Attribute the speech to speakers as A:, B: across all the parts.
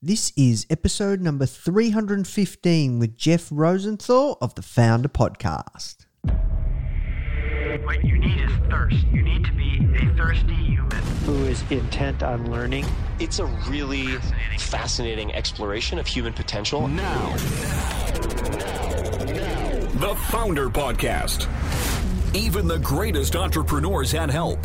A: This is episode number 315 with Jeff Rosenthal of the Foundr Podcast.
B: What you need is thirst. You need to be a thirsty human.
C: who is intent on learning.
D: It's a really
B: Fascinating.
D: fascinating exploration of human potential.
E: Now, the Foundr Podcast. Even the greatest entrepreneurs had help.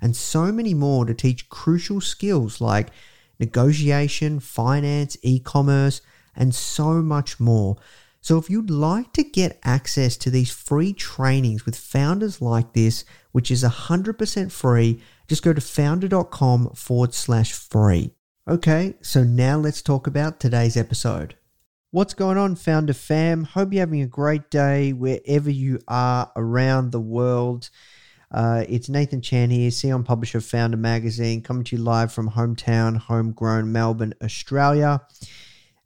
A: and so many more to teach crucial skills like negotiation, finance, e commerce, and so much more. So, if you'd like to get access to these free trainings with founders like this, which is 100% free, just go to foundr.com forward slash free. Okay, so now let's talk about today's episode. What's going on, Foundr Fam? Hope you're having a great day wherever you are around the world. Uh, it's Nathan Chan here, CEO and publisher Foundr Magazine, coming to you live from hometown, homegrown Melbourne, Australia.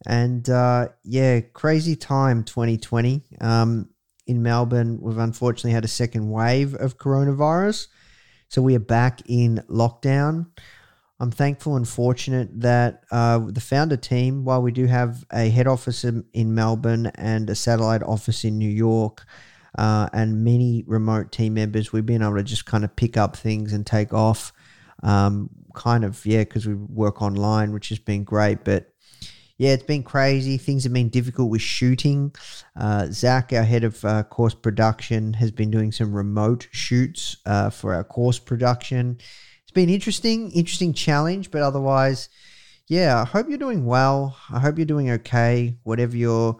A: And uh, yeah, crazy time 2020. Um, in Melbourne, we've unfortunately had a second wave of coronavirus. So we are back in lockdown. I'm thankful and fortunate that uh, the founder team, while we do have a head office in, in Melbourne and a satellite office in New York, uh, and many remote team members, we've been able to just kind of pick up things and take off. Um, kind of, yeah, because we work online, which has been great. But yeah, it's been crazy. Things have been difficult with shooting. Uh, Zach, our head of uh, course production, has been doing some remote shoots uh, for our course production. It's been interesting, interesting challenge, but otherwise, yeah, I hope you're doing well. I hope you're doing okay, whatever you're,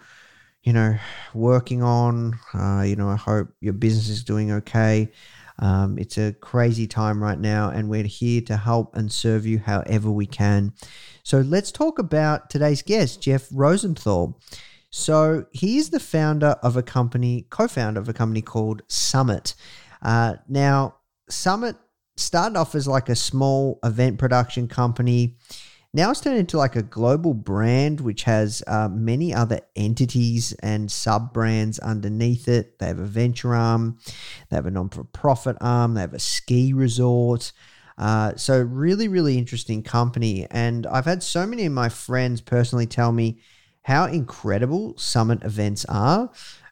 A: you know, working on. Uh, you know, I hope your business is doing okay. Um, it's a crazy time right now, and we're here to help and serve you however we can. So let's talk about today's guest, Jeff Rosenthal. So he is the founder of a company, co-founder of a company called Summit. Uh, now, Summit started off as like a small event production company. Now it's turned into like a global brand, which has uh, many other entities and sub brands underneath it. They have a venture arm, they have a non for profit arm, they have a ski resort. Uh, so, really, really interesting company. And I've had so many of my friends personally tell me how incredible summit events are.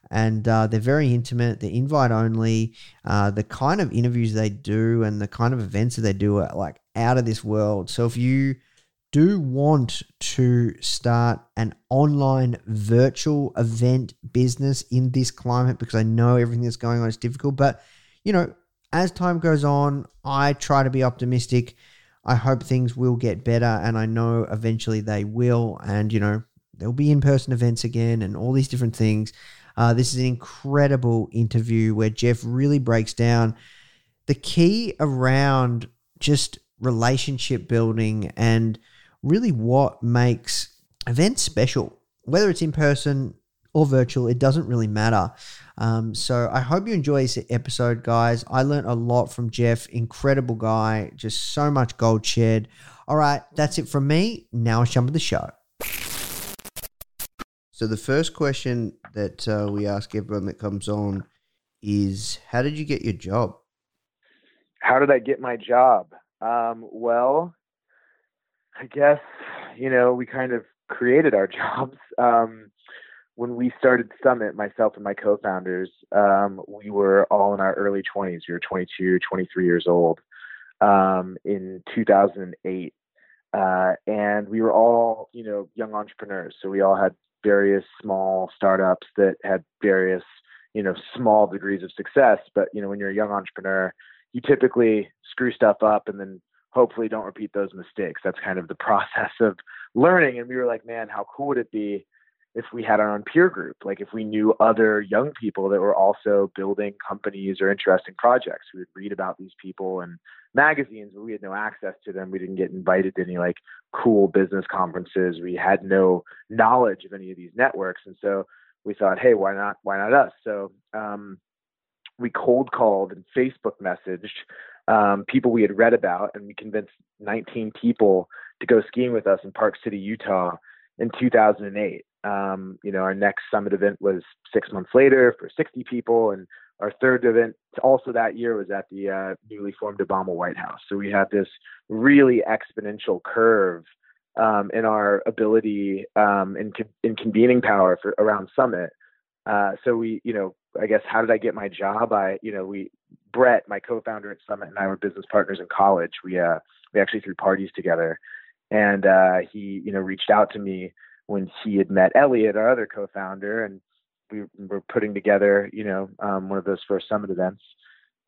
A: And uh, they're very intimate, they're invite only. Uh, the kind of interviews they do and the kind of events that they do are like out of this world. So, if you do want to start an online virtual event business in this climate because I know everything that's going on is difficult. But, you know, as time goes on, I try to be optimistic. I hope things will get better, and I know eventually they will. And, you know, there'll be in person events again and all these different things. Uh, this is an incredible interview where Jeff really breaks down the key around just relationship building and really what makes events special, whether it's in person or virtual, it doesn't really matter. Um, so I hope you enjoy this episode, guys. I learned a lot from Jeff. Incredible guy, just so much gold shared. All right, that's it from me. Now let's jump to the show. So the first question that uh, we ask everyone that comes on is how did you get your job?
F: How did I get my job? Um, well, I guess, you know, we kind of created our jobs. Um, when we started Summit, myself and my co founders, um, we were all in our early 20s. We were 22, 23 years old um, in 2008. Uh, and we were all, you know, young entrepreneurs. So we all had various small startups that had various, you know, small degrees of success. But, you know, when you're a young entrepreneur, you typically screw stuff up and then hopefully don't repeat those mistakes. That's kind of the process of learning. And we were like, man, how cool would it be if we had our own peer group? Like if we knew other young people that were also building companies or interesting projects, we would read about these people in magazines, but we had no access to them. We didn't get invited to any like cool business conferences. We had no knowledge of any of these networks. And so we thought, hey, why not? Why not us? So um, we cold called and Facebook messaged um, people we had read about, and we convinced 19 people to go skiing with us in Park City, Utah, in 2008. Um, you know, our next summit event was six months later for 60 people, and our third event also that year was at the uh, newly formed Obama White House. So we had this really exponential curve um, in our ability um, in, in convening power for around summit. Uh, so we, you know, I guess how did I get my job? I, you know, we Brett, my co-founder at Summit, and I were business partners in college. We uh, we actually threw parties together, and uh, he, you know, reached out to me when he had met Elliott, our other co-founder, and we were putting together, you know, um, one of those first Summit events.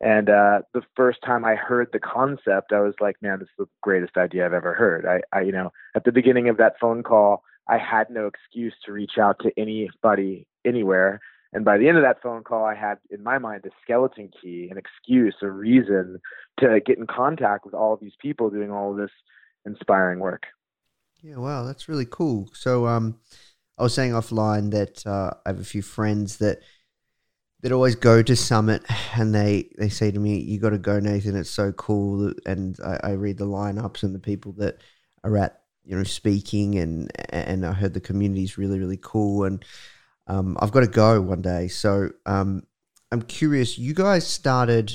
F: And uh, the first time I heard the concept, I was like, man, this is the greatest idea I've ever heard. I, I, you know, at the beginning of that phone call, I had no excuse to reach out to anybody anywhere and by the end of that phone call, I had in my mind a skeleton key, an excuse, a reason to get in contact with all of these people doing all of this inspiring work.
A: Yeah, wow, that's really cool. So, um, I was saying offline that uh, I have a few friends that that always go to Summit, and they they say to me, "You got to go, Nathan. It's so cool." And I, I read the lineups and the people that are at you know speaking, and and I heard the community is really really cool and um, I've got to go one day. So um, I'm curious. You guys started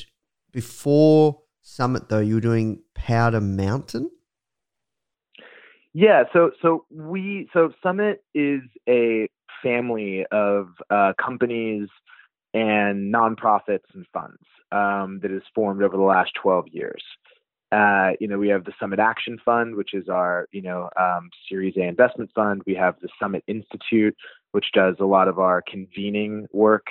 A: before Summit, though. You were doing Powder Mountain.
F: Yeah. So so we so Summit is a family of uh, companies and nonprofits and funds um, that has formed over the last 12 years. Uh, you know, we have the Summit Action Fund, which is our, you know, um, Series A investment fund. We have the Summit Institute, which does a lot of our convening work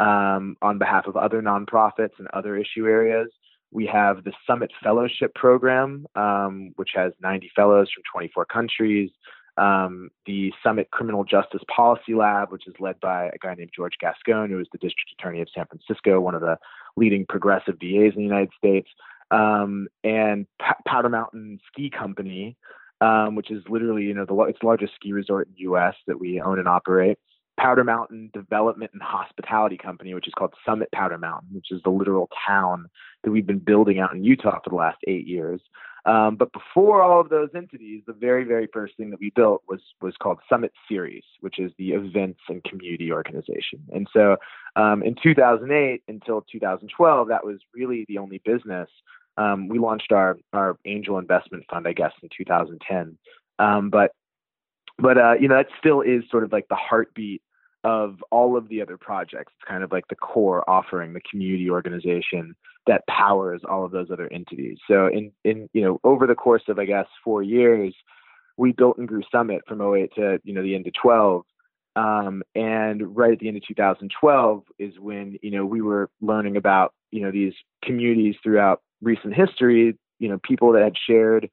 F: um, on behalf of other nonprofits and other issue areas. We have the Summit Fellowship Program, um, which has 90 fellows from 24 countries. Um, the Summit Criminal Justice Policy Lab, which is led by a guy named George Gascon, who is the District Attorney of San Francisco, one of the leading progressive DAs in the United States. Um, and P- Powder Mountain Ski Company, um, which is literally, you know, the it's the largest ski resort in the U.S. that we own and operate. Powder Mountain Development and Hospitality Company, which is called Summit Powder Mountain, which is the literal town that we've been building out in Utah for the last eight years. Um, but before all of those entities, the very, very first thing that we built was was called Summit Series, which is the events and community organization. And so, um, in 2008 until 2012, that was really the only business um, we launched our our angel investment fund, I guess, in 2010. Um, but but uh, you know that still is sort of like the heartbeat of all of the other projects. It's kind of like the core offering, the community organization that powers all of those other entities. So in in you know over the course of I guess four years, we built and grew Summit from 08 to you know the end of 12. Um, and right at the end of 2012 is when you know we were learning about you know these communities throughout recent history, you know, people that had shared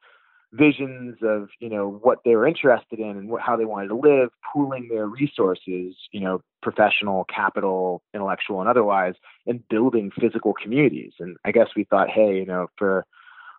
F: visions of, you know, what they were interested in and what, how they wanted to live, pooling their resources, you know, professional, capital, intellectual, and otherwise, and building physical communities. And I guess we thought, hey, you know, for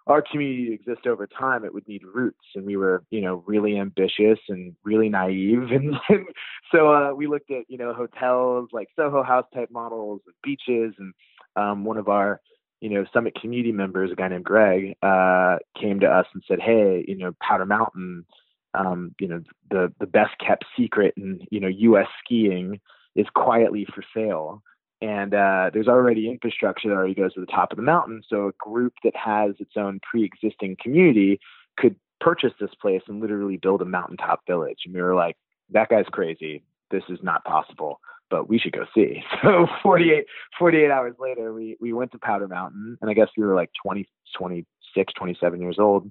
F: our community to exist over time, it would need roots. And we were, you know, really ambitious and really naive. And, and so uh, we looked at, you know, hotels like Soho House type models and beaches. And um, one of our you know, Summit community members, a guy named Greg, uh, came to us and said, "Hey, you know, Powder Mountain, um, you know, the the best kept secret in you know U.S. skiing is quietly for sale. And uh, there's already infrastructure that already goes to the top of the mountain. So a group that has its own pre-existing community could purchase this place and literally build a mountaintop village. And we were like, that guy's crazy. This is not possible, but we should go see. So 48, 48 hours later, we, we went to Powder Mountain and I guess we were like 20, 26, 27 years old.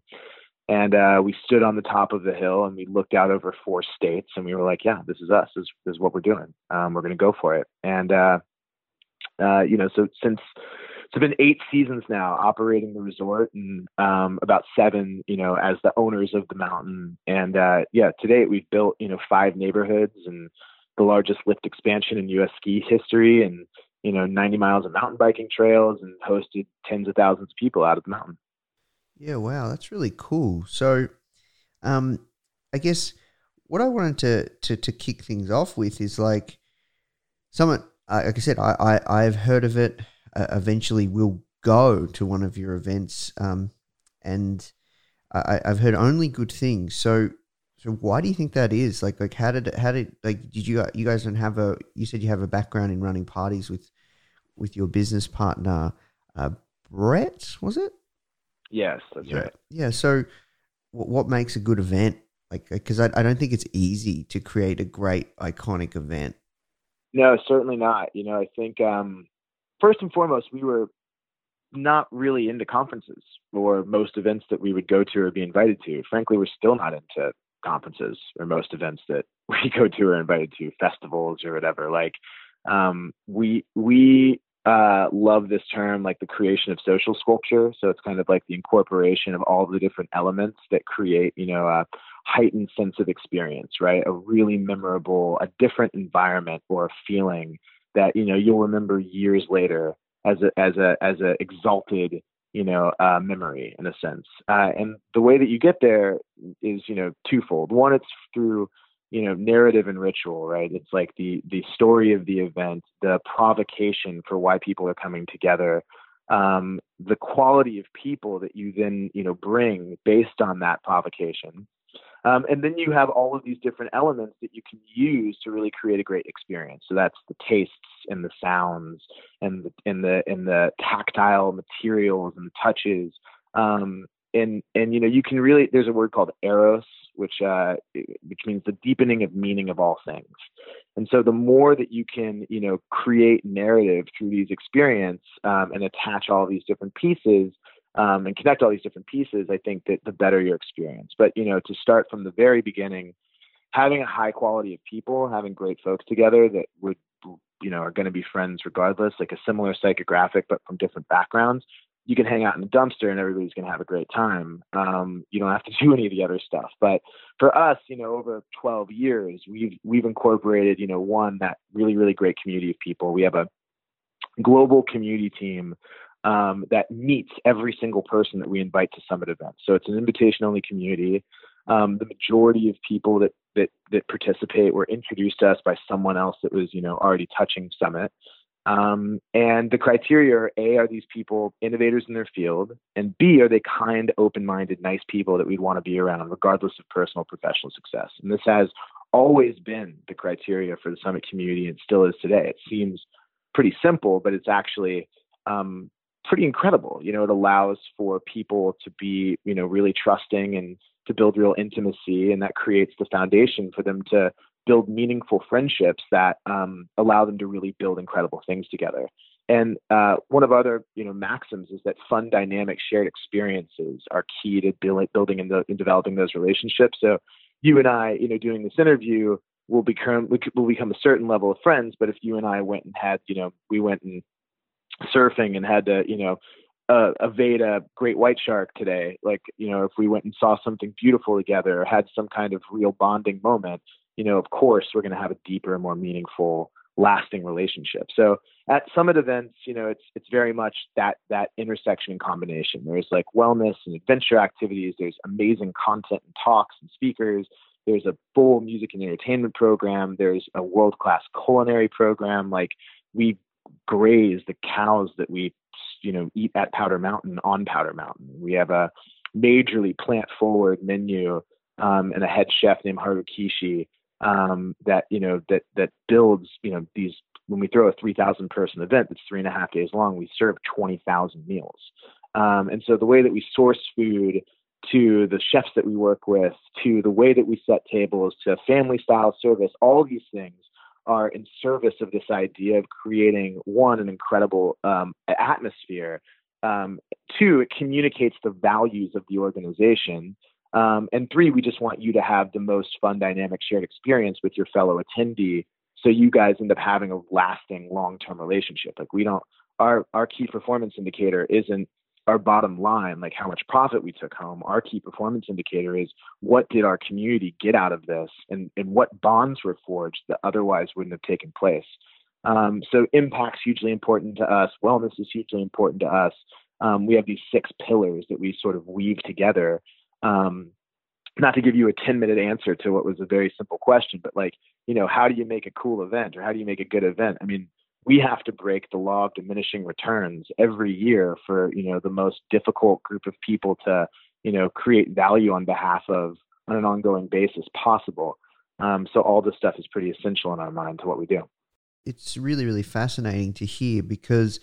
F: And uh, we stood on the top of the hill and we looked out over four states and we were like, yeah, this is us. This, this is what we're doing. Um, we're going to go for it. And, uh, uh, you know, so since it's been eight seasons now operating the resort and um, about seven, you know, as the owners of the mountain. And uh, yeah, to date we've built, you know, five neighborhoods and the largest lift expansion in U.S. ski history and, you know, 90 miles of mountain biking trails and hosted tens of thousands of people out of the mountain.
A: Yeah, wow, that's really cool. So, um, I guess what I wanted to to to kick things off with is like, someone like I said, I I I've heard of it. Uh, eventually, will go to one of your events, um, and I, I've heard only good things. So, so why do you think that is? Like, like how did how did like did you you guys don't have a? You said you have a background in running parties with with your business partner, uh, Brett. Was it?
F: Yes, that's
A: yeah.
F: right.
A: Yeah. So, what, what makes a good event? Like, because I, I don't think it's easy to create a great iconic event.
F: No, certainly not. You know, I think um, first and foremost, we were not really into conferences or most events that we would go to or be invited to. Frankly, we're still not into conferences or most events that we go to or invited to, festivals or whatever. Like, um, we we uh, love this term, like the creation of social sculpture. So it's kind of like the incorporation of all the different elements that create, you know, a heightened sense of experience, right? A really memorable, a different environment or a feeling that you know you'll remember years later as a as a as a exalted you know uh, memory in a sense. Uh, and the way that you get there is you know twofold. One, it's through you know narrative and ritual right it's like the the story of the event the provocation for why people are coming together um, the quality of people that you then you know bring based on that provocation um, and then you have all of these different elements that you can use to really create a great experience so that's the tastes and the sounds and the and the and the tactile materials and the touches um, and and you know you can really there's a word called eros which uh, which means the deepening of meaning of all things. And so the more that you can, you know, create narrative through these experience um, and attach all these different pieces um, and connect all these different pieces, I think that the better your experience. But you know, to start from the very beginning, having a high quality of people, having great folks together that would you know are going to be friends regardless, like a similar psychographic but from different backgrounds, you can hang out in the dumpster and everybody's going to have a great time. Um, you don't have to do any of the other stuff. But for us, you know, over 12 years, we've we've incorporated, you know, one that really really great community of people. We have a global community team um, that meets every single person that we invite to summit events. So it's an invitation only community. Um, the majority of people that that that participate were introduced to us by someone else that was, you know, already touching summit. Um, and the criteria are A, are these people innovators in their field? And B, are they kind, open minded, nice people that we'd want to be around, regardless of personal professional success? And this has always been the criteria for the Summit community and still is today. It seems pretty simple, but it's actually um, pretty incredible. You know, it allows for people to be, you know, really trusting and to build real intimacy, and that creates the foundation for them to build meaningful friendships that um, allow them to really build incredible things together. And uh, one of other, you know, maxims is that fun, dynamic, shared experiences are key to build, building and, in developing those relationships. So, you and I, you know, doing this interview will become will become a certain level of friends. But if you and I went and had, you know, we went and surfing and had to, you know, uh, evade a great white shark today, like you know, if we went and saw something beautiful together, or had some kind of real bonding moment, you know, of course, we're going to have a deeper, more meaningful, lasting relationship. So at summit events, you know, it's it's very much that that intersection and combination. There's like wellness and adventure activities. There's amazing content and talks and speakers. There's a full music and entertainment program. There's a world class culinary program. Like we graze the cows that we you know eat at Powder Mountain on Powder Mountain. We have a majorly plant forward menu um, and a head chef named Haru Kishi um, that you know that that builds you know these when we throw a 3,000 person event that's three and a half days long, we serve 20,000 meals. Um, and so the way that we source food to the chefs that we work with, to the way that we set tables, to family style service, all these things are in service of this idea of creating one, an incredible um, atmosphere. Um, two, it communicates the values of the organization. Um, and three, we just want you to have the most fun, dynamic, shared experience with your fellow attendee. So you guys end up having a lasting, long-term relationship. Like we don't, our our key performance indicator isn't our bottom line, like how much profit we took home. Our key performance indicator is what did our community get out of this, and and what bonds were forged that otherwise wouldn't have taken place. Um, so impact's hugely important to us. Wellness is hugely important to us. Um, we have these six pillars that we sort of weave together um, not to give you a 10 minute answer to what was a very simple question, but like, you know, how do you make a cool event or how do you make a good event? I mean, we have to break the law of diminishing returns every year for, you know, the most difficult group of people to, you know, create value on behalf of on an ongoing basis possible. Um, so all this stuff is pretty essential in our mind to what we do.
A: It's really, really fascinating to hear because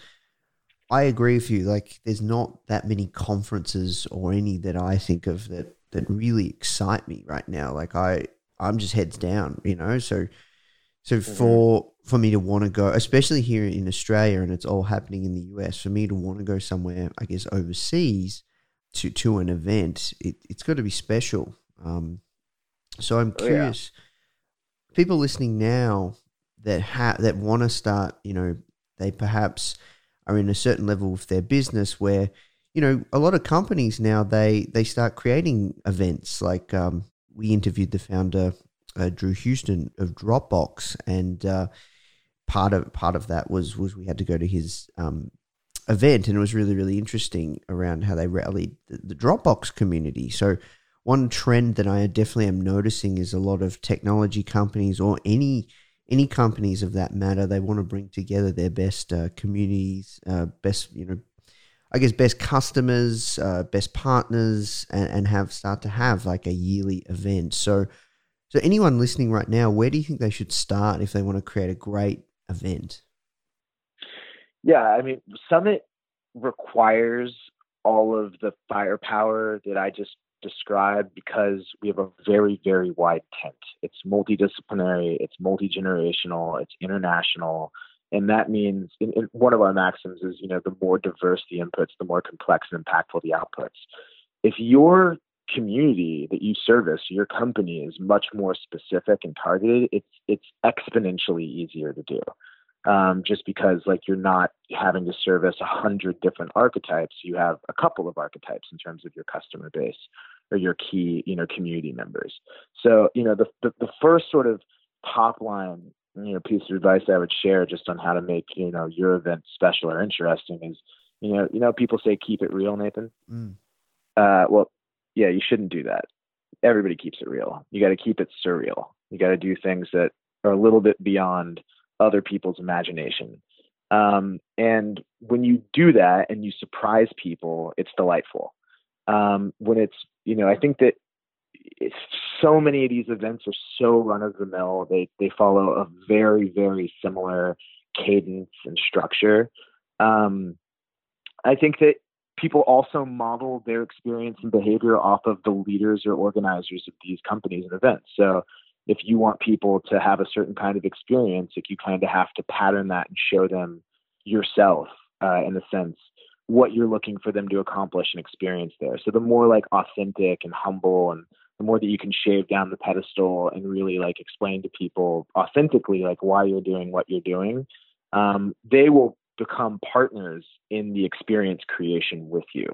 A: I agree with you. Like, there's not that many conferences or any that I think of that that really excite me right now. Like, I I'm just heads down, you know. So, so mm-hmm. for for me to want to go, especially here in Australia, and it's all happening in the US, for me to want to go somewhere, I guess overseas to to an event, it, it's got to be special. Um, so I'm curious, oh, yeah. people listening now that have that want to start, you know, they perhaps are in a certain level with their business where you know a lot of companies now they they start creating events like um, we interviewed the founder uh, Drew Houston of Dropbox and uh, part of part of that was was we had to go to his um, event and it was really really interesting around how they rallied the, the Dropbox community so one trend that I definitely am noticing is a lot of technology companies or any any companies of that matter, they want to bring together their best uh, communities, uh, best you know, I guess best customers, uh, best partners, and, and have start to have like a yearly event. So, so anyone listening right now, where do you think they should start if they want to create a great event?
F: Yeah, I mean, Summit requires all of the firepower that I just described because we have a very, very wide tent. It's multidisciplinary, it's multi generational, it's international. And that means in, in one of our maxims is, you know, the more diverse the inputs, the more complex and impactful the outputs. If your community that you service, your company is much more specific and targeted, it's it's exponentially easier to do. Um, just because like you're not having to service a hundred different archetypes you have a couple of archetypes in terms of your customer base or your key you know community members. So you know the, the, the first sort of top line you know piece of advice i would share just on how to make you know your event special or interesting is you know you know people say keep it real nathan. Mm. uh, well yeah you shouldn't do that everybody keeps it real you got to keep it surreal you got to do things that are a little bit beyond other people's imagination. Um, and when you do that and you surprise people, it's delightful. Um, when it's, you know, I think that so many of these events are so run of the mill. They they follow a very very similar cadence and structure. Um, I think that people also model their experience and behavior off of the leaders or organizers of these companies and events. So if you want people to have a certain kind of experience, like you kind of have to pattern that and show them yourself, uh, in a sense, what you're looking for them to accomplish and experience there. So the more like authentic and humble and the more that you can shave down the pedestal and really like explain to people authentically like why you're doing what you're doing, um, they will become partners in the experience creation with you.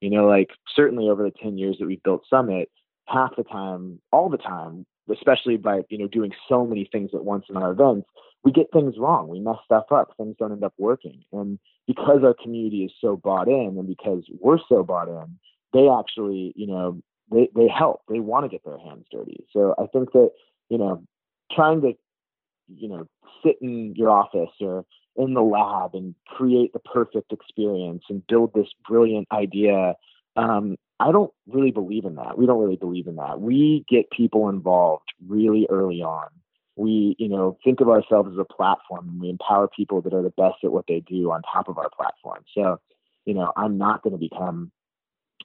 F: You know, like certainly over the 10 years that we've built Summit, half the time, all the time, especially by you know doing so many things at once in our events, we get things wrong. We mess stuff up. Things don't end up working. And because our community is so bought in, and because we're so bought in, they actually you know they they help. They want to get their hands dirty. So I think that you know trying to you know sit in your office or in the lab and create the perfect experience and build this brilliant idea um, I don't really believe in that. We don't really believe in that. We get people involved really early on we, you know, think of ourselves as a platform and we empower people that are the best at what they do on top of our platform. So, you know, I'm not going to become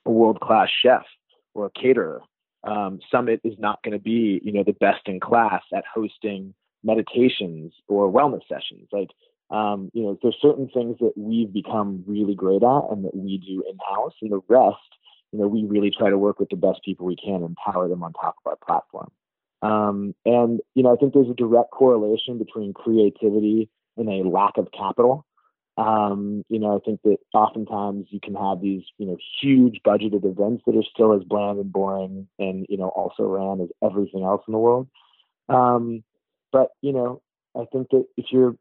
F: a world class chef or a caterer. Um, Summit is not going to be, you know, the best in class at hosting meditations or wellness sessions. Like, um, you know, there's certain things that we've become really great at and that we do in house, and the rest, you know, we really try to work with the best people we can, and empower them on top of our platform. Um, and you know, I think there's a direct correlation between creativity and a lack of capital. Um, you know, I think that oftentimes you can have these, you know, huge budgeted events that are still as bland and boring and, you know, also ran as everything else in the world. Um, but, you know, I think that if you're,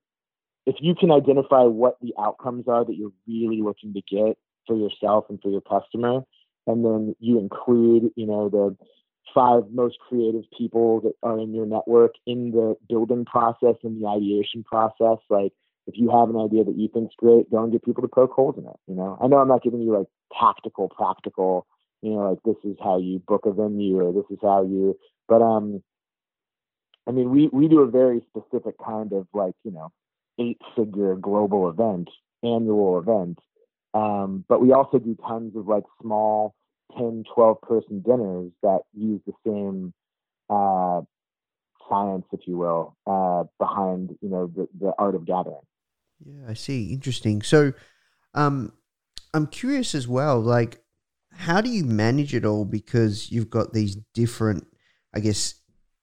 F: if you can identify what the outcomes are that you're really looking to get for yourself and for your customer, and then you include, you know, the five most creative people that are in your network in the building process and the ideation process, like, if you have an idea that you think's great, go and get people to poke holes in it. You know, I know I'm not giving you like tactical, practical, you know, like this is how you book a venue or this is how you, but um, I mean, we we do a very specific kind of like you know, eight figure global event, annual event, um, but we also do tons of like small 10, 12 person dinners that use the same uh, science, if you will, uh, behind you know the, the art of gathering.
A: Yeah, I see. Interesting. So, um, I'm curious as well. Like, how do you manage it all? Because you've got these different, I guess,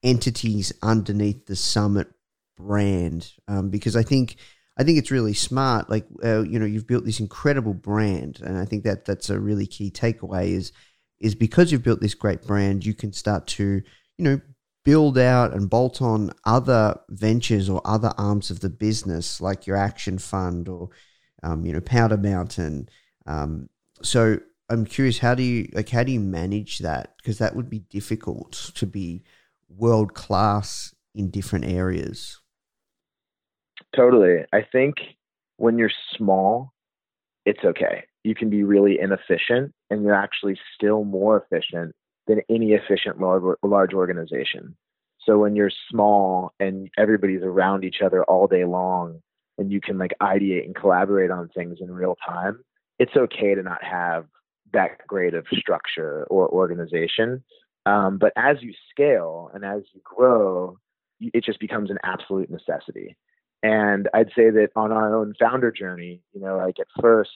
A: entities underneath the Summit brand. Um, because I think I think it's really smart. Like, uh, you know, you've built this incredible brand, and I think that that's a really key takeaway. Is is because you've built this great brand, you can start to, you know, build out and bolt on other ventures or other arms of the business, like your action fund or um, you know Powder Mountain. Um, so I'm curious, how do you like how do you manage that? Because that would be difficult to be world class in different areas.
F: Totally. I think when you're small, it's okay. You can be really inefficient, and you're actually still more efficient than any efficient large, large organization. So when you're small and everybody's around each other all day long and you can like ideate and collaborate on things in real time, it's okay to not have that great of structure or organization. Um, but as you scale and as you grow, it just becomes an absolute necessity. And I'd say that on our own founder journey, you know, like at first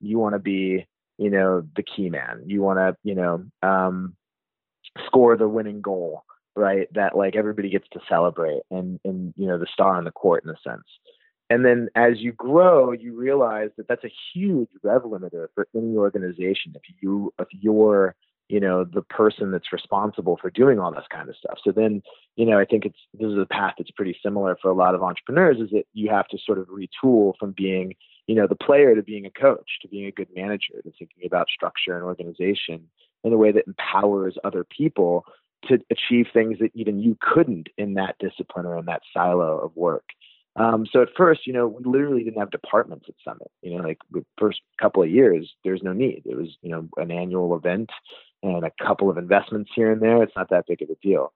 F: you want to be, you know, the key man. You want to, you know, um, score the winning goal, right? That like everybody gets to celebrate and and you know the star on the court in a sense. And then as you grow, you realize that that's a huge rev limiter for any organization. If you if you're you know the person that's responsible for doing all this kind of stuff. So then you know I think it's this is a path that's pretty similar for a lot of entrepreneurs. Is that you have to sort of retool from being you know the player to being a coach to being a good manager to thinking about structure and organization in a way that empowers other people to achieve things that even you couldn't in that discipline or in that silo of work. Um, so at first, you know, we literally didn't have departments at Summit. You know, like the first couple of years, there's no need. It was, you know, an annual event and a couple of investments here and there. It's not that big of a deal.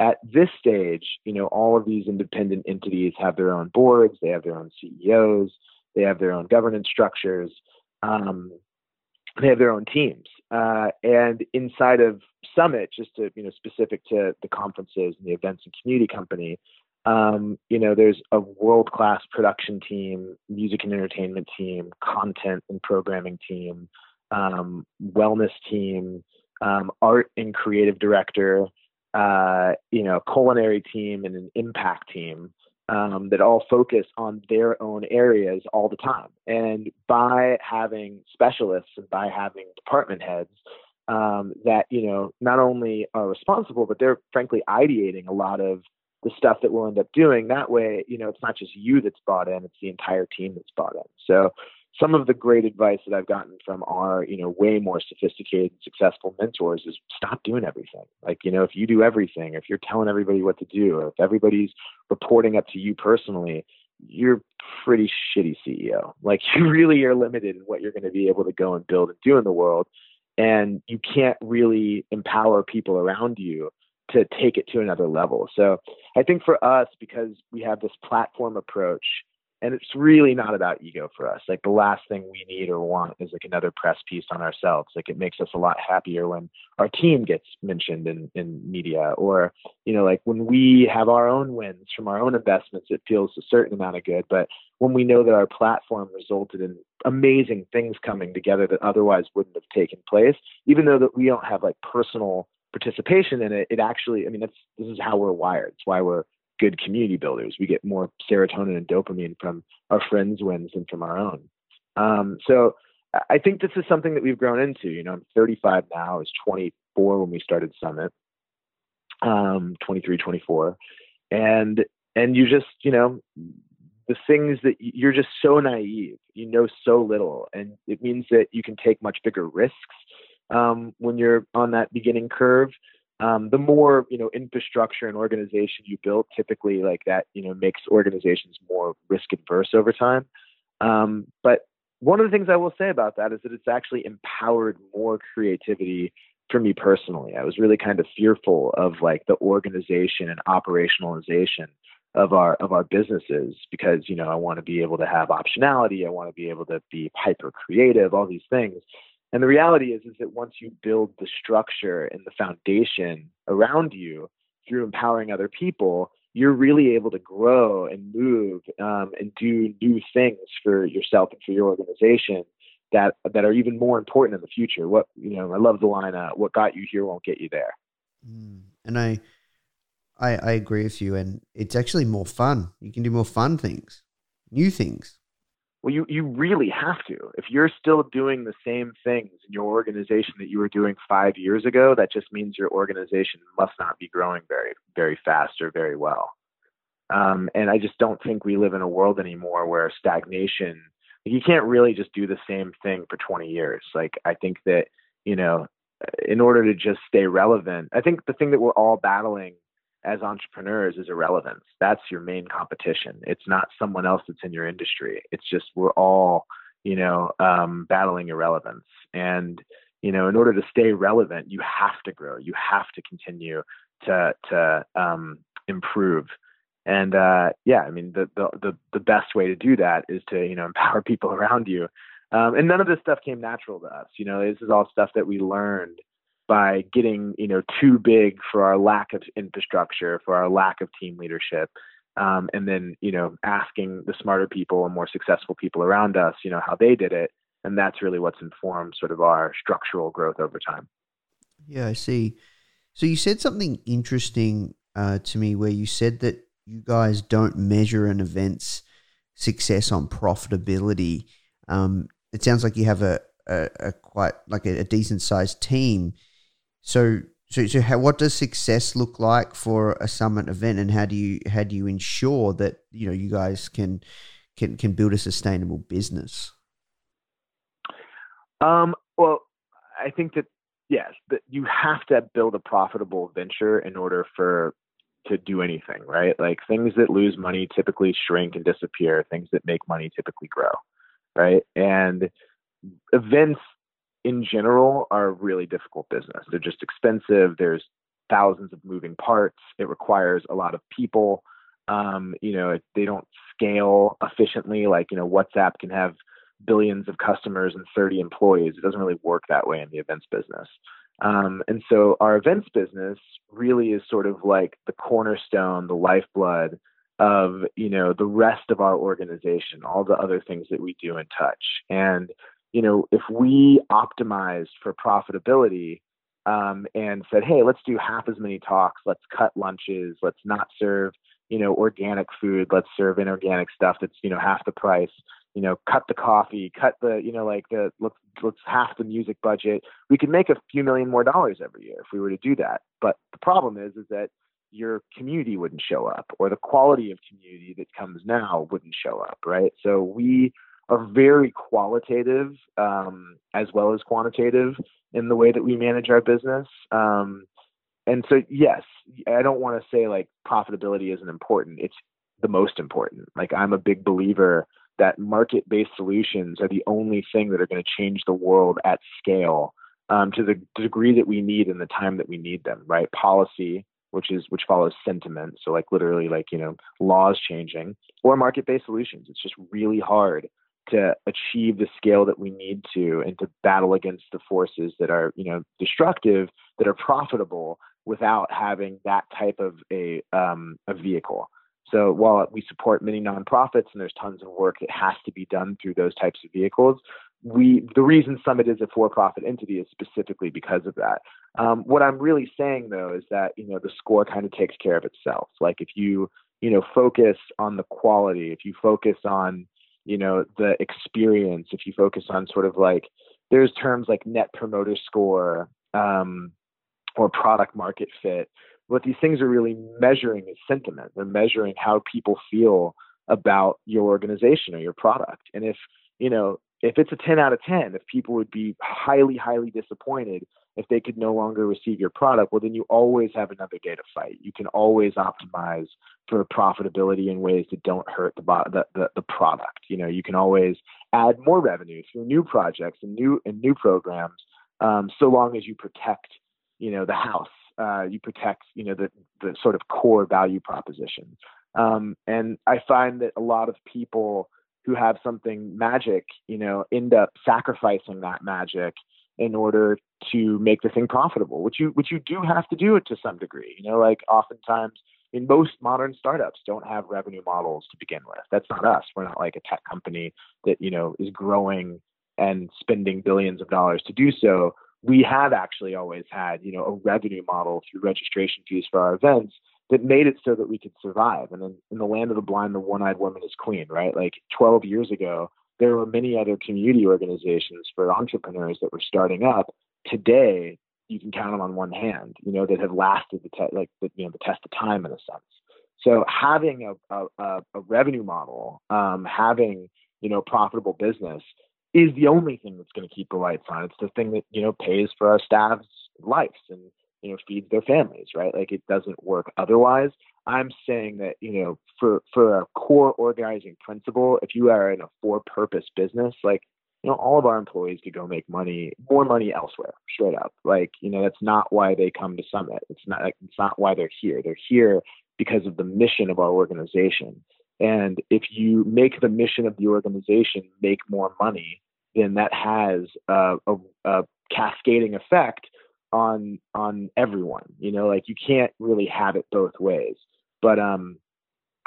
F: At this stage, you know, all of these independent entities have their own boards, they have their own CEOs, they have their own governance structures. Um, they have their own teams. Uh, and inside of Summit, just to you know specific to the conferences and the events and community company, um, you know, there's a world class production team, music and entertainment team, content and programming team, um, wellness team, um, art and creative director, uh, you know, culinary team and an impact team um, that all focus on their own areas all the time. And by having specialists and by having department heads um, that, you know, not only are responsible, but they're frankly ideating a lot of the stuff that we'll end up doing. That way, you know, it's not just you that's bought in, it's the entire team that's bought in. So some of the great advice that I've gotten from our, you know, way more sophisticated, and successful mentors is stop doing everything. Like, you know, if you do everything, if you're telling everybody what to do, or if everybody's reporting up to you personally, you're pretty shitty CEO. Like you really are limited in what you're going to be able to go and build and do in the world. And you can't really empower people around you to take it to another level. So I think for us, because we have this platform approach, and it's really not about ego for us. Like the last thing we need or want is like another press piece on ourselves. Like it makes us a lot happier when our team gets mentioned in, in media or, you know, like when we have our own wins from our own investments, it feels a certain amount of good. But when we know that our platform resulted in amazing things coming together that otherwise wouldn't have taken place, even though that we don't have like personal participation in it, it actually, I mean, that's, this is how we're wired. It's why we're good community builders. We get more serotonin and dopamine from our friends' wins than from our own. Um, so I think this is something that we've grown into. You know, I'm 35 now. I was 24 when we started Summit, um, 23, 24, and and you just you know the things that you're just so naive. You know so little, and it means that you can take much bigger risks um, when you're on that beginning curve um, the more you know infrastructure and organization you build, typically like that you know makes organizations more risk adverse over time. Um, but one of the things I will say about that is that it's actually empowered more creativity for me personally. I was really kind of fearful of like the organization and operationalization of our of our businesses because you know I want to be able to have optionality, I want to be able to be hyper creative, all these things. And the reality is, is that once you build the structure and the foundation around you through empowering other people, you're really able to grow and move um, and do new things for yourself and for your organization that that are even more important in the future. What you know, I love the line, uh, "What got you here won't get you there."
A: Mm. And I, I, I agree with you. And it's actually more fun. You can do more fun things, new things.
F: Well, you, you really have to. If you're still doing the same things in your organization that you were doing five years ago, that just means your organization must not be growing very, very fast or very well. Um, and I just don't think we live in a world anymore where stagnation, you can't really just do the same thing for 20 years. Like, I think that, you know, in order to just stay relevant, I think the thing that we're all battling as entrepreneurs is irrelevance. That's your main competition. It's not someone else that's in your industry. It's just we're all, you know, um, battling irrelevance. And you know, in order to stay relevant, you have to grow. You have to continue to to um, improve. And uh, yeah, I mean, the, the the the best way to do that is to you know empower people around you. Um, and none of this stuff came natural to us. You know, this is all stuff that we learned by getting you know too big for our lack of infrastructure, for our lack of team leadership, um, and then you know asking the smarter people and more successful people around us, you know how they did it, and that's really what's informed sort of our structural growth over time.
A: Yeah, I see. So you said something interesting uh, to me where you said that you guys don't measure an event's success on profitability. Um, it sounds like you have a, a, a quite like a, a decent sized team. So, so, so how, what does success look like for a summit event, and how do you how do you ensure that you know you guys can can can build a sustainable business?
F: Um, well, I think that yes, that you have to build a profitable venture in order for to do anything, right? Like things that lose money typically shrink and disappear. Things that make money typically grow, right? And events in general are really difficult business. They're just expensive. There's thousands of moving parts. It requires a lot of people. Um, you know, they don't scale efficiently. Like, you know, WhatsApp can have billions of customers and 30 employees. It doesn't really work that way in the events business. Um, and so our events business really is sort of like the cornerstone, the lifeblood of, you know, the rest of our organization, all the other things that we do and touch. And you know, if we optimized for profitability um, and said, hey, let's do half as many talks, let's cut lunches, let's not serve, you know, organic food, let's serve inorganic stuff that's, you know, half the price, you know, cut the coffee, cut the, you know, like the let's let's half the music budget. We could make a few million more dollars every year if we were to do that. But the problem is, is that your community wouldn't show up or the quality of community that comes now wouldn't show up, right? So we are very qualitative um, as well as quantitative in the way that we manage our business. Um, and so, yes, I don't want to say like profitability isn't important. It's the most important. Like I'm a big believer that market-based solutions are the only thing that are going to change the world at scale um, to the degree that we need in the time that we need them. Right? Policy, which is which follows sentiment. So like literally like you know laws changing, or market-based solutions. It's just really hard to achieve the scale that we need to and to battle against the forces that are you know destructive that are profitable without having that type of a um, a vehicle. So while we support many nonprofits and there's tons of work that has to be done through those types of vehicles we the reason summit is a for-profit entity is specifically because of that. Um, what i'm really saying though is that you know the score kind of takes care of itself. Like if you you know focus on the quality if you focus on you know the experience if you focus on sort of like there's terms like net promoter score um, or product market fit what these things are really measuring is sentiment. They're measuring how people feel about your organization or your product. And if you know if it's a 10 out of 10 if people would be highly highly disappointed if they could no longer receive your product, well, then you always have another day to fight. You can always optimize for profitability in ways that don't hurt the, the, the, the product. You know, you can always add more revenue through new projects and new and new programs, um, so long as you protect, you know, the house. Uh, you protect, you know, the the sort of core value proposition. Um, and I find that a lot of people who have something magic, you know, end up sacrificing that magic in order to make the thing profitable, which you which you do have to do it to some degree. You know, like oftentimes in most modern startups don't have revenue models to begin with. That's not us. We're not like a tech company that, you know, is growing and spending billions of dollars to do so. We have actually always had, you know, a revenue model through registration fees for our events that made it so that we could survive. And then in the land of the blind, the one-eyed woman is queen, right? Like 12 years ago, there were many other community organizations for entrepreneurs that were starting up. Today, you can count them on one hand, you know, that have lasted the te- like the, you know the test of time in a sense. So having a a, a revenue model, um, having you know profitable business is the only thing that's going to keep the lights on. It's the thing that you know pays for our staff's lives and you know feeds their families, right? Like it doesn't work otherwise. I'm saying that you know for for a core organizing principle, if you are in a for purpose business, like you know all of our employees could go make money, more money elsewhere, straight up. Like you know that's not why they come to Summit. It's not like, it's not why they're here. They're here because of the mission of our organization. And if you make the mission of the organization make more money, then that has a, a, a cascading effect on on everyone. You know, like you can't really have it both ways. But um,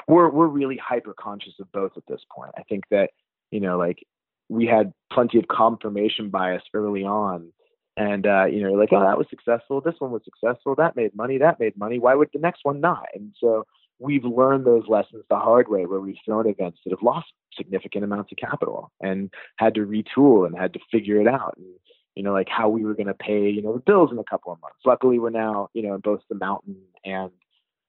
F: we're we're really hyper conscious of both at this point. I think that you know, like we had plenty of confirmation bias early on, and uh, you know, like oh that was successful, this one was successful, that made money, that made money. Why would the next one not? And so we've learned those lessons the hard way, where we've thrown events that have lost significant amounts of capital and had to retool and had to figure it out. And you know, like how we were going to pay, you know, the bills in a couple of months. Luckily, we're now, you know, in both the mountain and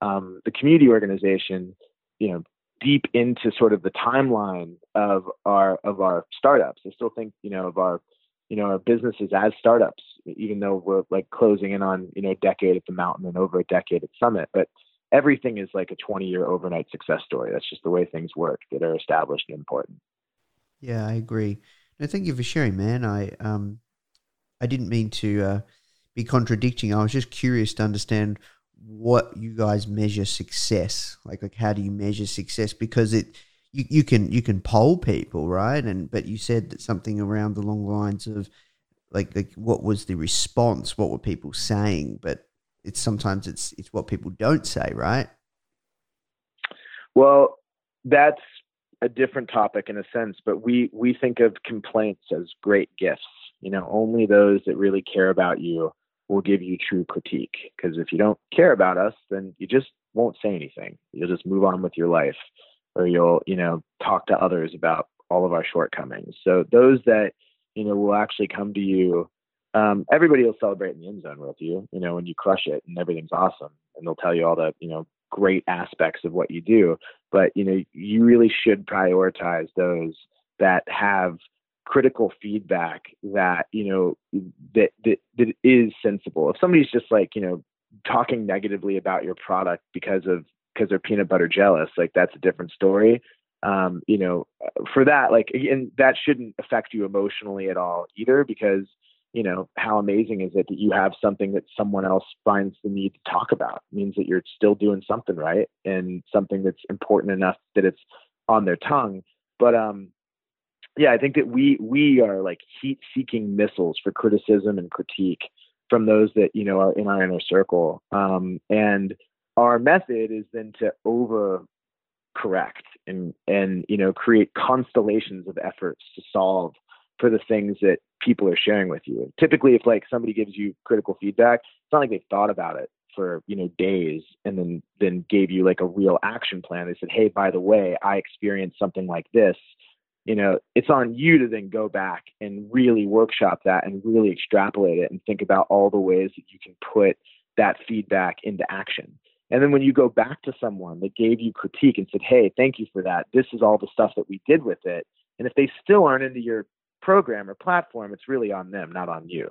F: um, the community organization, you know, deep into sort of the timeline of our of our startups. I still think, you know, of our, you know, our businesses as startups, even though we're like closing in on, you know, a decade at the mountain and over a decade at Summit. But everything is like a 20 year overnight success story. That's just the way things work that are established and important.
A: Yeah, I agree. No, thank you for sharing, man. I um I didn't mean to uh, be contradicting. I was just curious to understand what you guys measure success. Like, like how do you measure success? Because it you, you can you can poll people, right? And but you said that something around the long lines of like like what was the response? What were people saying? But it's sometimes it's it's what people don't say, right?
F: Well, that's a different topic in a sense, but we we think of complaints as great gifts you know, only those that really care about you will give you true critique. Because if you don't care about us, then you just won't say anything. You'll just move on with your life, or you'll, you know, talk to others about all of our shortcomings. So those that, you know, will actually come to you. Um, everybody will celebrate in the end zone with you, you know, when you crush it and everything's awesome, and they'll tell you all the, you know, great aspects of what you do. But you know, you really should prioritize those that have critical feedback that you know that, that that is sensible if somebody's just like you know talking negatively about your product because of because they're peanut butter jealous like that's a different story um, you know for that like and that shouldn't affect you emotionally at all either because you know, how amazing is it that you have something that someone else finds the need to talk about? It means that you're still doing something right and something that's important enough that it's on their tongue. But um, yeah, I think that we we are like heat-seeking missiles for criticism and critique from those that you know are in our inner circle. Um, and our method is then to over correct and and you know create constellations of efforts to solve for the things that people are sharing with you. Typically, if like somebody gives you critical feedback, it's not like they thought about it for you know days and then then gave you like a real action plan. They said, "Hey, by the way, I experienced something like this." You know, it's on you to then go back and really workshop that and really extrapolate it and think about all the ways that you can put that feedback into action. And then when you go back to someone that gave you critique and said, "Hey, thank you for that. This is all the stuff that we did with it." And if they still aren't into your program or platform, it's really on them, not on you.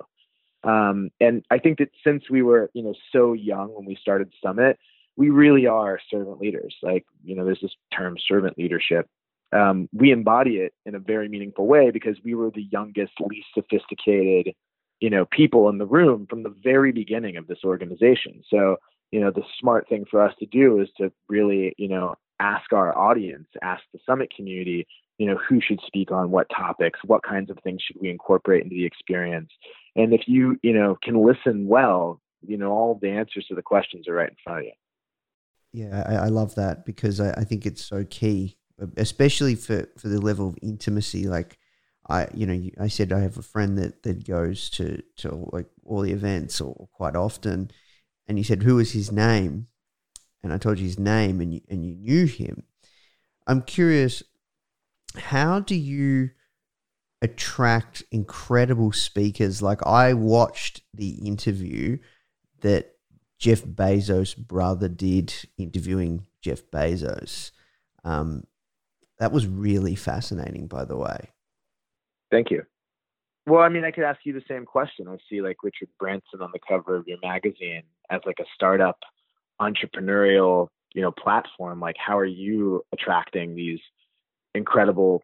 F: Um, and I think that since we were, you know, so young when we started Summit, we really are servant leaders. Like, you know, there's this term servant leadership. Um, we embody it in a very meaningful way because we were the youngest, least sophisticated, you know, people in the room from the very beginning of this organization. So, you know, the smart thing for us to do is to really, you know, ask our audience, ask the summit community, you know, who should speak on what topics, what kinds of things should we incorporate into the experience. And if you, you know, can listen well, you know, all the answers to the questions are right in front of you.
A: Yeah, I, I love that because I, I think it's so key, especially for, for the level of intimacy. Like, I, you know, I said I have a friend that, that goes to, to like all the events or quite often, and he said, "Who was his name?" And I told you his name, and you, and you knew him. I'm curious how do you attract incredible speakers? Like I watched the interview that Jeff Bezos' brother did interviewing Jeff Bezos. Um, that was really fascinating, by the way.
F: Thank you. Well, I mean, I could ask you the same question. I see like Richard Branson on the cover of your magazine as like a startup entrepreneurial, you know, platform. Like, how are you attracting these incredible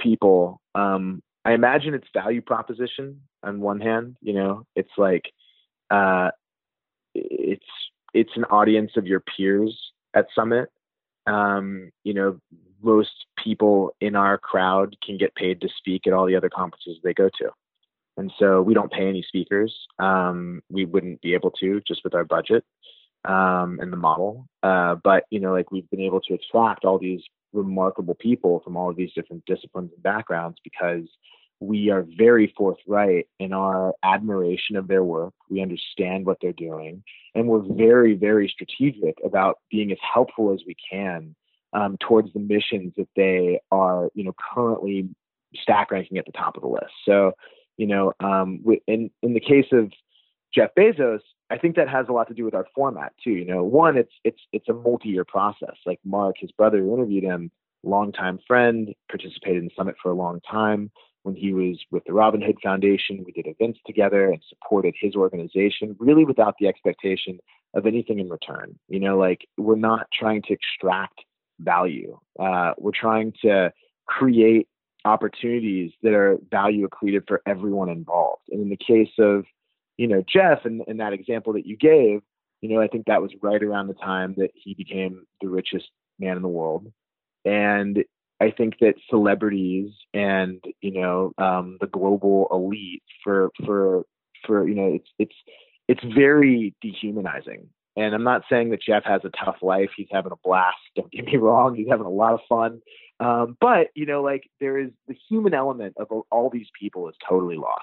F: people. Um, I imagine it's value proposition on one hand. You know, it's like uh, it's it's an audience of your peers at Summit. Um, you know, most people in our crowd can get paid to speak at all the other conferences they go to. And so we don't pay any speakers. Um, we wouldn't be able to just with our budget um, and the model. Uh, but you know, like we've been able to attract all these remarkable people from all of these different disciplines and backgrounds because we are very forthright in our admiration of their work. We understand what they're doing, and we're very, very strategic about being as helpful as we can um, towards the missions that they are, you know, currently stack ranking at the top of the list. So, you know, um, in in the case of Jeff Bezos, I think that has a lot to do with our format too. You know, one, it's it's it's a multi-year process. Like Mark, his brother who interviewed him, longtime friend, participated in Summit for a long time. When he was with the Robin Hood Foundation, we did events together and supported his organization, really without the expectation of anything in return. You know, like we're not trying to extract value. Uh, we're trying to create opportunities that are value accretive for everyone involved. And in the case of you know, Jeff and, and that example that you gave, you know, I think that was right around the time that he became the richest man in the world. And I think that celebrities and, you know, um, the global elite for, for, for, you know, it's, it's, it's very dehumanizing. And I'm not saying that Jeff has a tough life. He's having a blast. Don't get me wrong. He's having a lot of fun. Um, but, you know, like there is the human element of all these people is totally lost.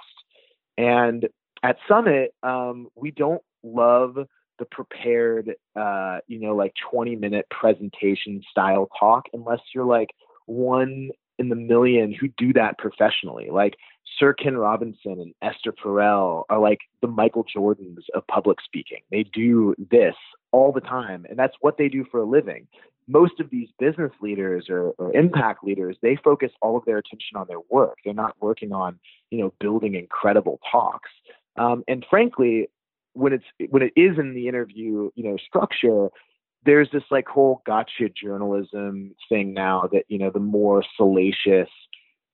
F: And at Summit, um, we don't love the prepared, uh, you know, like 20 minute presentation style talk unless you're like one in the million who do that professionally. Like Sir Ken Robinson and Esther Perel are like the Michael Jordans of public speaking. They do this all the time, and that's what they do for a living. Most of these business leaders or, or impact leaders, they focus all of their attention on their work. They're not working on, you know, building incredible talks. Um, and frankly, when it's when it is in the interview, you know, structure, there's this like whole gotcha journalism thing now that you know the more salacious,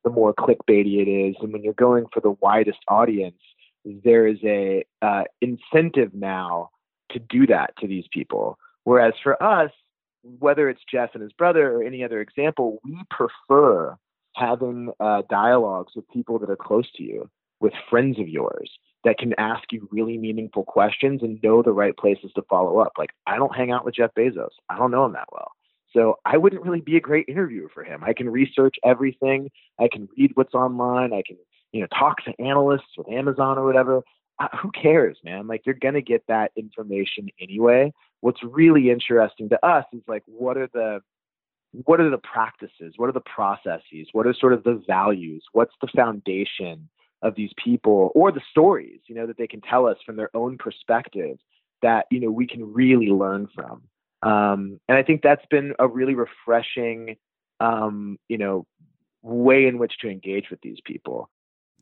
F: the more clickbaity it is, and when you're going for the widest audience, there is a uh, incentive now to do that to these people. Whereas for us, whether it's Jeff and his brother or any other example, we prefer having uh, dialogues with people that are close to you, with friends of yours that can ask you really meaningful questions and know the right places to follow up. Like, I don't hang out with Jeff Bezos, I don't know him that well. So I wouldn't really be a great interviewer for him. I can research everything. I can read what's online. I can, you know, talk to analysts with Amazon or whatever. Uh, who cares, man? Like you're gonna get that information anyway. What's really interesting to us is like what are the what are the practices? What are the processes? What are sort of the values? What's the foundation of these people or the stories, you know, that they can tell us from their own perspective that, you know, we can really learn from. Um, and I think that's been a really refreshing, um, you know, way in which to engage with these people.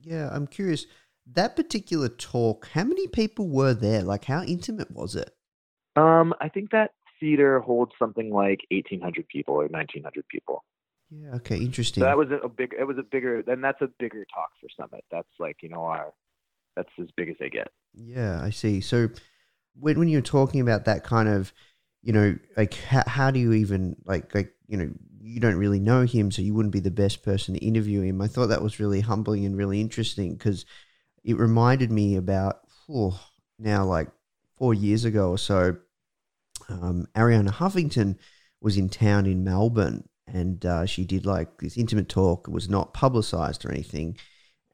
A: Yeah, I'm curious. That particular talk, how many people were there? Like, how intimate was it?
F: Um, I think that theater holds something like 1,800 people or 1,900 people.
A: Yeah. Okay. Interesting.
F: So that was a big. It was a bigger. Then that's a bigger talk for Summit. That's like you know our. That's as big as they get.
A: Yeah, I see. So when when you're talking about that kind of, you know, like how, how do you even like like you know you don't really know him, so you wouldn't be the best person to interview him. I thought that was really humbling and really interesting because it reminded me about oh, now like four years ago or so. Um, Arianna Huffington was in town in Melbourne and uh, she did like this intimate talk. It was not publicized or anything,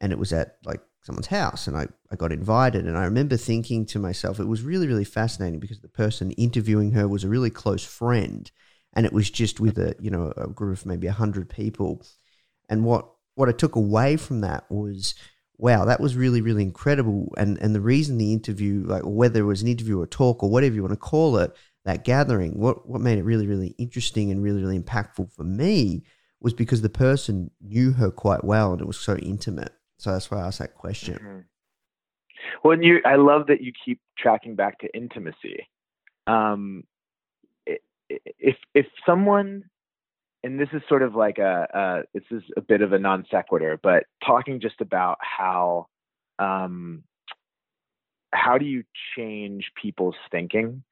A: and it was at like someone's house, and I, I got invited. And I remember thinking to myself, it was really really fascinating because the person interviewing her was a really close friend, and it was just with a you know a group of maybe hundred people. And what what I took away from that was wow, that was really, really incredible. And and the reason the interview, like whether it was an interview or talk or whatever you want to call it, that gathering, what what made it really, really interesting and really, really impactful for me was because the person knew her quite well and it was so intimate. So that's why I asked that question. Mm-hmm.
F: Well, you, I love that you keep tracking back to intimacy. Um, if if someone, and this is sort of like a, a this is a bit of a non sequitur, but talking just about how um, how do you change people's thinking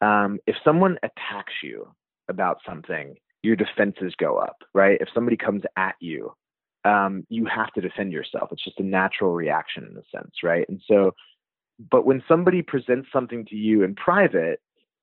F: um, if someone attacks you about something, your defenses go up, right? If somebody comes at you, um, you have to defend yourself. It's just a natural reaction in a sense, right? And so, but when somebody presents something to you in private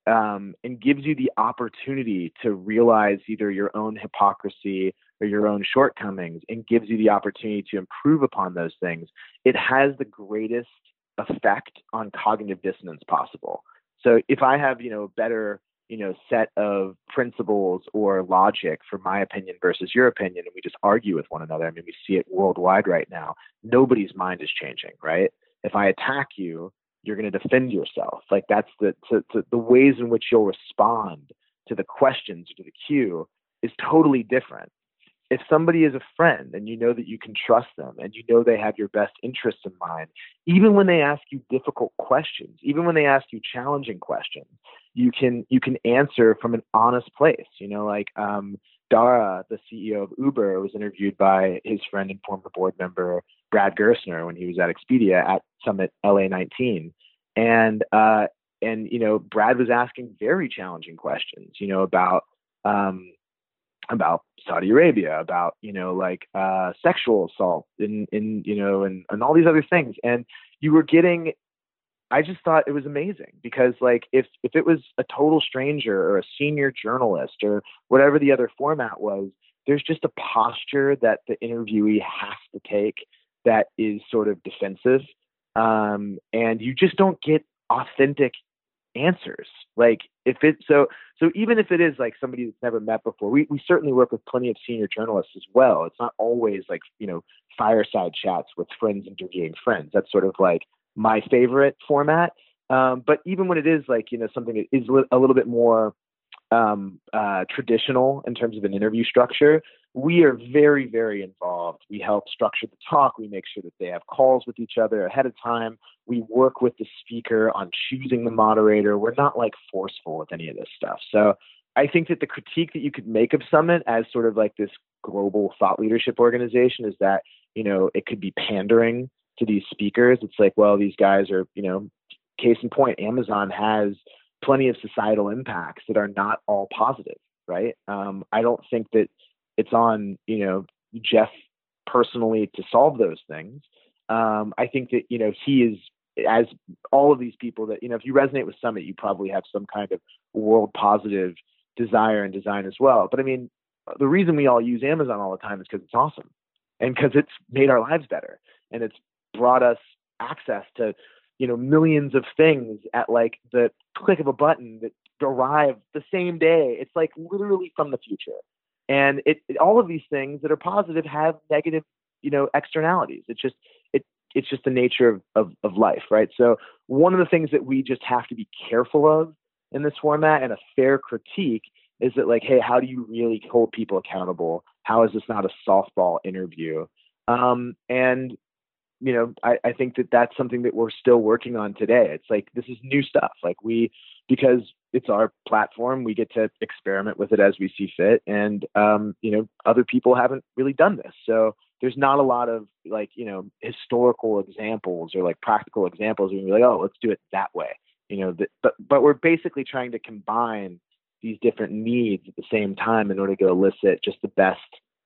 F: um, and gives you the opportunity to realize either your own hypocrisy or your own shortcomings and gives you the opportunity to improve upon those things, it has the greatest effect on cognitive dissonance possible. So if I have, you know, better, you know, set of principles or logic for my opinion versus your opinion, and we just argue with one another, I mean, we see it worldwide right now. Nobody's mind is changing, right? If I attack you, you're going to defend yourself. Like that's the to, to the ways in which you'll respond to the questions or to the cue is totally different if somebody is a friend and you know that you can trust them and you know they have your best interests in mind, even when they ask you difficult questions, even when they ask you challenging questions, you can you can answer from an honest place. You know, like um, Dara, the CEO of Uber, was interviewed by his friend and former board member Brad Gerstner when he was at Expedia at Summit LA 19, and uh, and you know Brad was asking very challenging questions. You know about um, about Saudi Arabia, about you know like uh, sexual assault, in in you know, and and all these other things, and you were getting. I just thought it was amazing because like if if it was a total stranger or a senior journalist or whatever the other format was, there's just a posture that the interviewee has to take that is sort of defensive, um, and you just don't get authentic answers. Like if it so so even if it is like somebody that's never met before, we, we certainly work with plenty of senior journalists as well. It's not always like, you know, fireside chats with friends interviewing friends. That's sort of like my favorite format. Um, but even when it is like, you know, something that is a little bit more um, uh, traditional in terms of an interview structure, we are very, very involved. We help structure the talk. We make sure that they have calls with each other ahead of time. We work with the speaker on choosing the moderator. We're not like forceful with any of this stuff. So I think that the critique that you could make of Summit as sort of like this global thought leadership organization is that, you know, it could be pandering to these speakers, it's like, well, these guys are, you know, case in point, Amazon has plenty of societal impacts that are not all positive, right? Um, I don't think that it's on, you know, Jeff personally to solve those things. Um, I think that, you know, he is as all of these people that, you know, if you resonate with Summit, you probably have some kind of world positive desire and design as well. But I mean, the reason we all use Amazon all the time is because it's awesome and because it's made our lives better and it's brought us access to you know millions of things at like the click of a button that arrive the same day. It's like literally from the future. And it, it, all of these things that are positive have negative you know externalities. It's just it it's just the nature of, of, of life right? So one of the things that we just have to be careful of in this format and a fair critique is that like hey how do you really hold people accountable? How is this not a softball interview? Um, and you know I, I think that that's something that we're still working on today. It's like this is new stuff. Like we because it's our platform we get to experiment with it as we see fit. And um, you know other people haven't really done this. So there's not a lot of like you know historical examples or like practical examples you're like oh let's do it that way. You know but but we're basically trying to combine these different needs at the same time in order to elicit just the best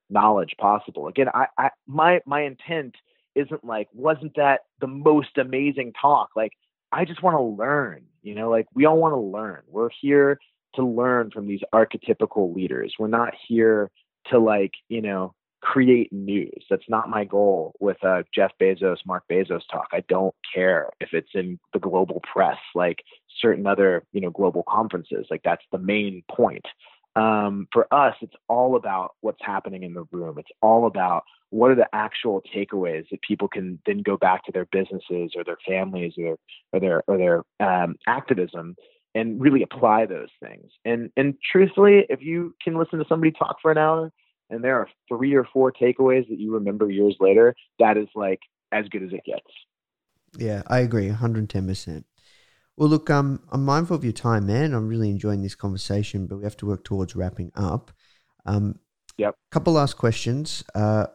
F: knowledge possible. Again, I, I my my intent isn't like wasn't that the most amazing talk? Like I just want to learn, you know, like we all want to learn. We're here to learn from these archetypical leaders. We're not here to like, you know, create news. That's not my goal with Jeff Bezos, Mark Bezos talk. I don't care if it's in the global press like certain other, you know, global conferences. Like that's the main point. Um, for us, it's all about what's happening in the room. It's all about what are the actual takeaways that people can then go back to their businesses or their families or, or their or their um, activism and really apply those things. And and truthfully, if you can listen to somebody talk for an hour and there are three or four takeaways that you remember years later, that is like as good as it gets.
A: Yeah, I agree, 110%. Well, look, um, I'm mindful of your time, man. I'm really enjoying this conversation, but we have to work towards wrapping up. Um,
F: yep.
A: Couple last questions. Uh,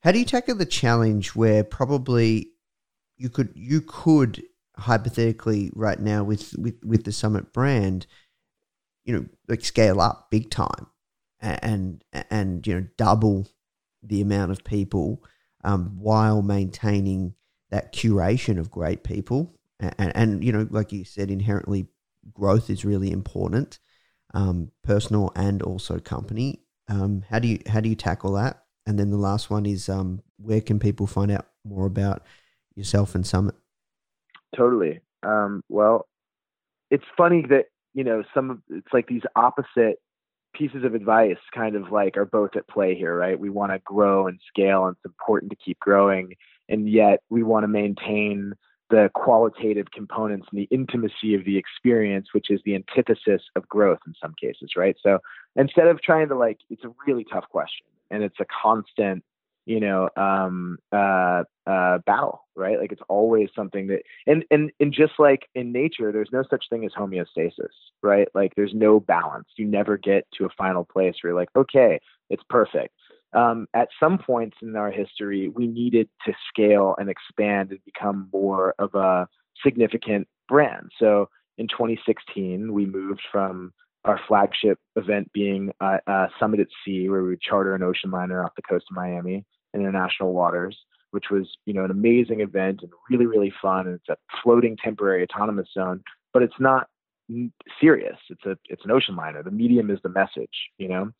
A: how do you tackle the challenge where probably you could you could hypothetically right now with with with the Summit brand, you know, like scale up big time, and and you know double the amount of people um, while maintaining that curation of great people and, and you know, like you said, inherently growth is really important, um, personal and also company. Um, how do you how do you tackle that? And then the last one is um, where can people find out more about yourself and Summit?
F: Totally. Um, well, it's funny that you know some of it's like these opposite pieces of advice kind of like are both at play here, right? We want to grow and scale, and it's important to keep growing, and yet we want to maintain the qualitative components and the intimacy of the experience, which is the antithesis of growth in some cases, right? So instead of trying to like, it's a really tough question and it's a constant, you know, um, uh, uh, battle, right? Like it's always something that, and, and, and just like in nature, there's no such thing as homeostasis, right? Like there's no balance. You never get to a final place where you're like, okay, it's perfect um, at some points in our history, we needed to scale and expand and become more of a significant brand. So in 2016, we moved from our flagship event being uh, uh, Summit at Sea, where we would charter an ocean liner off the coast of Miami in international waters, which was you know an amazing event and really really fun. And it's a floating temporary autonomous zone, but it's not serious. It's a it's an ocean liner. The medium is the message, you know.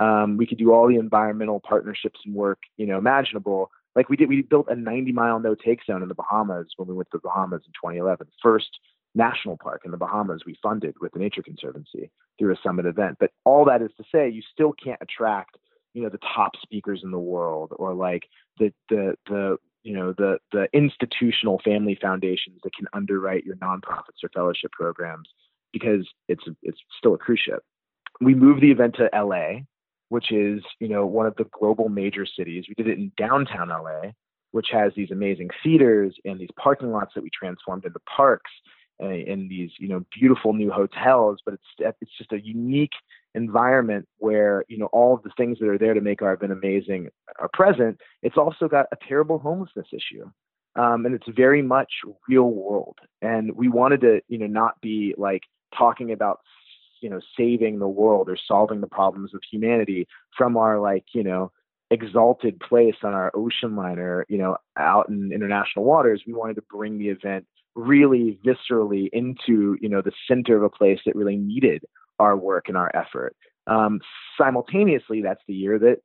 F: Um, we could do all the environmental partnerships and work, you know, imaginable. Like we did, we built a 90 mile no take zone in the Bahamas when we went to the Bahamas in 2011. First national park in the Bahamas we funded with the Nature Conservancy through a summit event. But all that is to say, you still can't attract, you know, the top speakers in the world or like the the the you know the the institutional family foundations that can underwrite your nonprofits or fellowship programs because it's it's still a cruise ship. We moved the event to LA which is you know one of the global major cities. We did it in downtown LA, which has these amazing theaters and these parking lots that we transformed into parks and, and these you know beautiful new hotels. But it's it's just a unique environment where you know all of the things that are there to make our event amazing are present. It's also got a terrible homelessness issue. um, and it's very much real world. And we wanted to, you know, not be like talking about, you know, saving the world or solving the problems of humanity from our like, you know, exalted place on our ocean liner, you know, out in international waters. We wanted to bring the event really viscerally into, you know, the center of a place that really needed our work and our effort. Um, simultaneously, that's the year that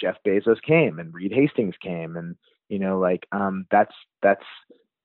F: Jeff Bezos came and Reed Hastings came, and you know, like um, that's that's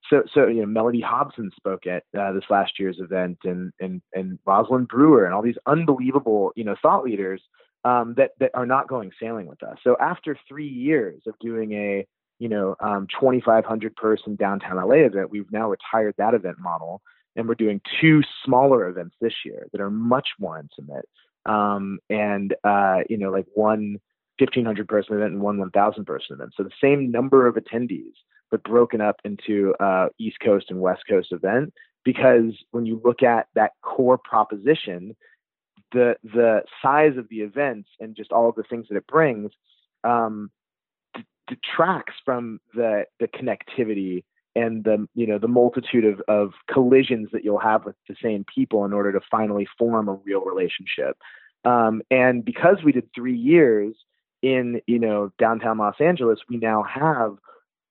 F: so so you know Mellody Hobson spoke at uh, this last year's event, and and and Rosalind Brewer, and all these unbelievable you know thought leaders um, that that are not going sailing with us. So after three years of doing a you know um, 2,500 person downtown LA event, we've now retired that event model, and we're doing two smaller events this year that are much more intimate. Um, and uh, you know, like one 1,500 person event and one 1,000 person event. So the same number of attendees, but broken up into uh, East Coast and West Coast event. Because when you look at that core proposition, the the size of the events and just all of the things that it brings um, d- detracts from the the connectivity and the you know the multitude of, of collisions that you'll have with the same people in order to finally form a real relationship. Um, and because we did three years, in you know downtown Los Angeles, we now have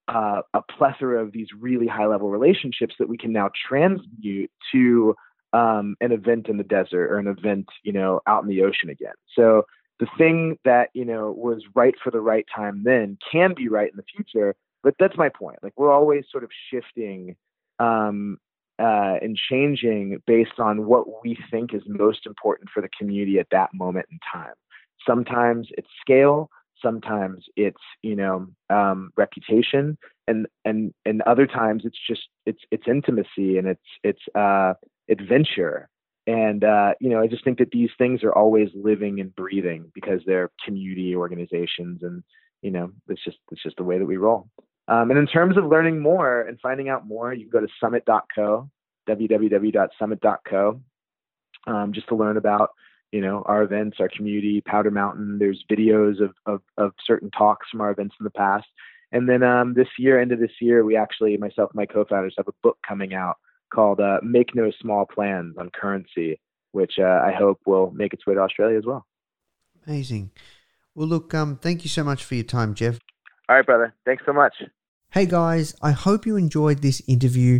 F: uh, a plethora of these really high level relationships that we can now transmute to um, an event in the desert or an event you know out in the ocean again. So the thing that you know was right for the right time then can be right in the future. But that's my point. Like we're always sort of shifting um, uh, and changing based on what we think is most important for the community at that moment in time. Sometimes it's scale, sometimes it's you know um, reputation, and and and other times it's just it's it's intimacy and it's it's uh, adventure. And uh, you know, I just think that these things are always living and breathing because they're community organizations, and you know, it's just it's just the way that we roll. Um, and in terms of learning more and finding out more, you can go to summit.co, www.summit.co, um, just to learn about you know our events our community powder mountain there's videos of, of, of certain talks from our events in the past and then um, this year end of this year we actually myself and my co-founders have a book coming out called uh, make no small plans on currency which uh, i hope will make its way to australia as well
A: Amazing. Well, look, um, thank you so much for your time, Jeff.
F: all right brother thanks so much
A: Hey guys, I hope you enjoyed this interview.